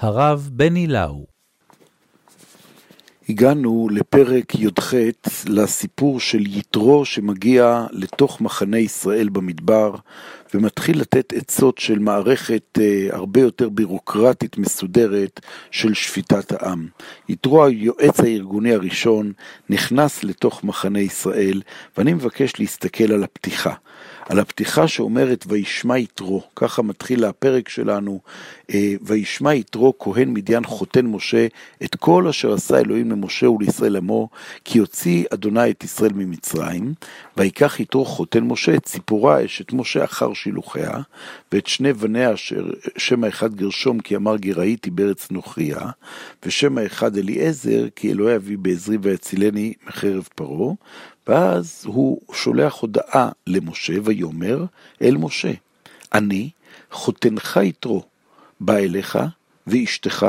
הרב בני לאו. הגענו לפרק י"ח, לסיפור של יתרו שמגיע לתוך מחנה ישראל במדבר, ומתחיל לתת עצות של מערכת אה, הרבה יותר בירוקרטית מסודרת של שפיטת העם. יתרו היועץ הארגוני הראשון נכנס לתוך מחנה ישראל, ואני מבקש להסתכל על הפתיחה. על הפתיחה שאומרת וישמע יתרו, ככה מתחיל הפרק שלנו, אה, וישמע יתרו כהן מדיין חותן משה את כל אשר עשה אלוהים למשה ולישראל עמו, כי יוציא אדוני את ישראל ממצרים, ויקח יתרו חותן משה את ציפורה אשת משה אחר שילוחיה, ואת שני בניה אשר שם האחד גרשום כי אמר גראיתי בארץ נוכריה, ושם האחד אליעזר כי אלוהי אבי בעזרי ויצילני מחרב פרעה, ואז הוא שולח הודעה למשה ויאמר אל משה, אני חותנך יתרו בא אליך ואשתך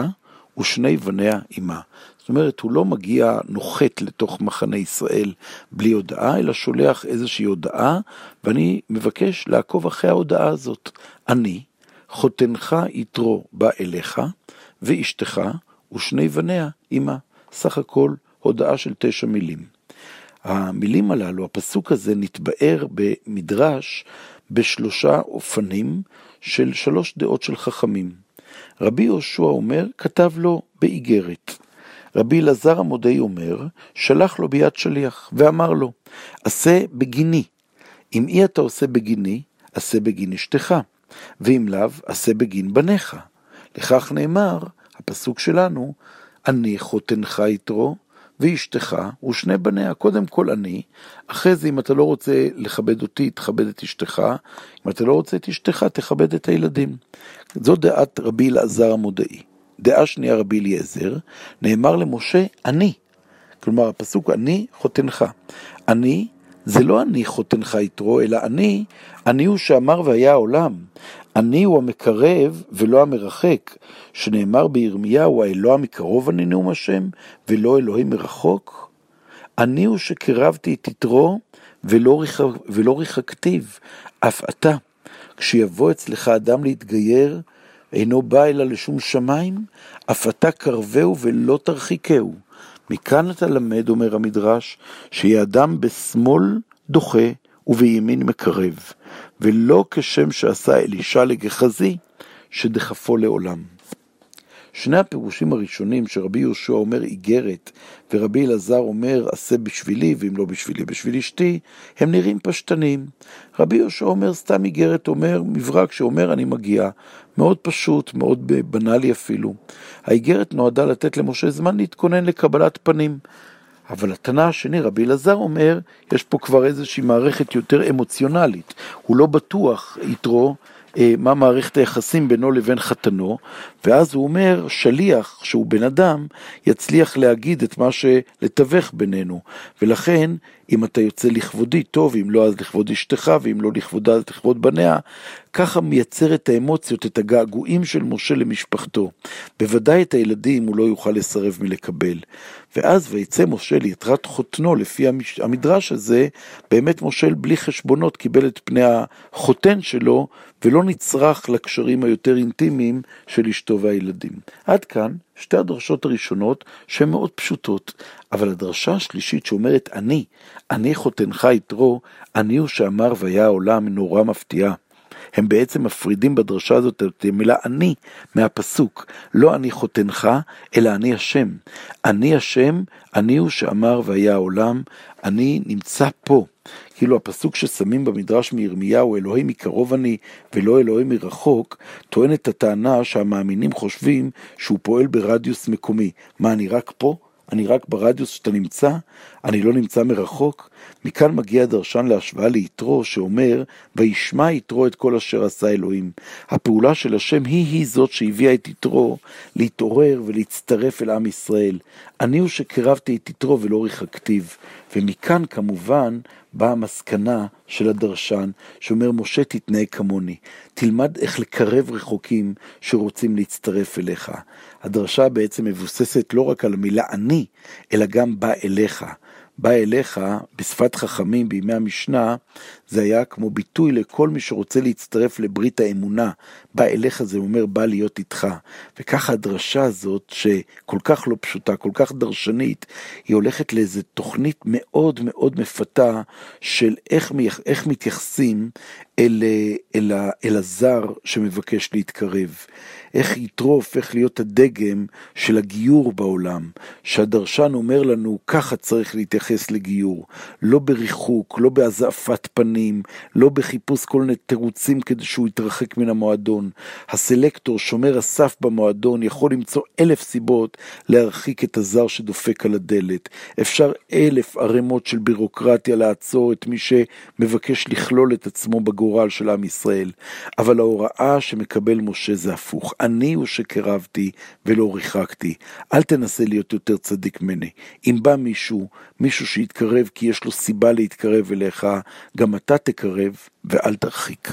ושני בניה עמה. זאת אומרת, הוא לא מגיע נוחת לתוך מחנה ישראל בלי הודעה, אלא שולח איזושהי הודעה, ואני מבקש לעקוב אחרי ההודעה הזאת. אני, חותנך יתרו בא אליך, ואשתך ושני בניה עמה. סך הכל הודעה של תשע מילים. המילים הללו, הפסוק הזה, נתבאר במדרש בשלושה אופנים של שלוש דעות של חכמים. רבי יהושע אומר, כתב לו באיגרת. רבי אלעזר המודעי אומר, שלח לו ביד שליח, ואמר לו, עשה בגיני. אם אי אתה עושה בגיני, עשה בגין אשתך, ואם לאו, עשה בגין בניך. לכך נאמר, הפסוק שלנו, אני חותנך יתרו, ואשתך ושני בניה, קודם כל אני, אחרי זה אם אתה לא רוצה לכבד אותי, תכבד את אשתך, אם אתה לא רוצה את אשתך, תכבד את הילדים. זו דעת רבי אלעזר המודעי. דעה שנייה רבי אליעזר, נאמר למשה, אני. כלומר, הפסוק אני חותנך. אני, זה לא אני חותנך יתרו, אלא אני, אני הוא שאמר והיה העולם. אני הוא המקרב ולא המרחק, שנאמר בירמיהו, האלוה מקרוב אני נאום השם, ולא אלוהים מרחוק? אני הוא שקרבתי את יתרו ולא, ריח... ולא ריחקתיו, אף אתה. כשיבוא אצלך אדם להתגייר, אינו בא אלא לשום שמיים, אף אתה קרבהו ולא תרחיקהו. מכאן אתה למד, אומר המדרש, שיהיה אדם בשמאל דוחה ובימין מקרב, ולא כשם שעשה אלישע לגחזי, שדחפו לעולם. שני הפירושים הראשונים שרבי יהושע אומר איגרת ורבי אלעזר אומר עשה בשבילי ואם לא בשבילי בשביל אשתי, הם נראים פשטניים. רבי יהושע אומר סתם איגרת, אומר מברק שאומר אני מגיע. מאוד פשוט, מאוד בנאלי אפילו. האיגרת נועדה לתת למשה זמן להתכונן לקבלת פנים. אבל התנא השני, רבי אלעזר אומר, יש פה כבר איזושהי מערכת יותר אמוציונלית. הוא לא בטוח, יתרו, מה מערכת היחסים בינו לבין חתנו, ואז הוא אומר, שליח, שהוא בן אדם, יצליח להגיד את מה שלתווך בינינו. ולכן, אם אתה יוצא לכבודי, טוב, אם לא, אז לכבוד אשתך, ואם לא לכבודה, אז לכבוד בניה. ככה מייצר את האמוציות, את הגעגועים של משה למשפחתו. בוודאי את הילדים הוא לא יוכל לסרב מלקבל. ואז ויצא משה ליתרת חותנו, לפי המדרש הזה, באמת משה בלי חשבונות קיבל את פני החותן שלו, ולא נצרך לקשרים היותר אינטימיים של אשתו והילדים. עד כאן שתי הדרשות הראשונות שהן מאוד פשוטות, אבל הדרשה השלישית שאומרת אני, אני חותנך יתרו, אני הוא שאמר והיה העולם נורא מפתיעה. הם בעצם מפרידים בדרשה הזאת את המילה אני מהפסוק. לא אני חותנך, אלא אני השם. אני השם, אני הוא שאמר והיה העולם, אני נמצא פה. כאילו הפסוק ששמים במדרש מירמיהו, אלוהים מקרוב אני ולא אלוהים מרחוק, טוען את הטענה שהמאמינים חושבים שהוא פועל ברדיוס מקומי. מה, אני רק פה? אני רק ברדיוס שאתה נמצא, אני לא נמצא מרחוק. מכאן מגיע דרשן להשוואה ליתרו שאומר, וישמע יתרו את כל אשר עשה אלוהים. הפעולה של השם היא-היא זאת שהביאה את יתרו להתעורר ולהצטרף אל עם ישראל. אני הוא שקרבתי את יתרו ולא ריחקתיו. ומכאן כמובן באה המסקנה של הדרשן, שאומר, משה תתנהג כמוני, תלמד איך לקרב רחוקים שרוצים להצטרף אליך. הדרשה בעצם מבוססת לא רק על המילה אני, אלא גם בא אליך. בא אליך בשפת חכמים בימי המשנה, זה היה כמו ביטוי לכל מי שרוצה להצטרף לברית האמונה. בא אליך זה אומר בא להיות איתך. וככה הדרשה הזאת, שכל כך לא פשוטה, כל כך דרשנית, היא הולכת לאיזו תוכנית מאוד מאוד מפתה של איך, איך מתייחסים אל, אל, אל הזר שמבקש להתקרב. איך יתרו הופך להיות הדגם של הגיור בעולם, שהדרשן אומר לנו, ככה צריך להתייחס לגיור, לא בריחוק, לא בהזעפת פנים, לא בחיפוש כל מיני תירוצים כדי שהוא יתרחק מן המועדון. הסלקטור, שומר הסף במועדון, יכול למצוא אלף סיבות להרחיק את הזר שדופק על הדלת. אפשר אלף ערימות של בירוקרטיה לעצור את מי שמבקש לכלול את עצמו בגורל של עם ישראל. אבל ההוראה שמקבל משה זה הפוך. אני הוא שקרבתי ולא ריחקתי. אל תנסה להיות יותר צדיק ממני. אם בא מישהו, מישהו שיתקרב כי יש לו סיבה להתקרב אליך, גם אתה תקרב ואל תרחיק.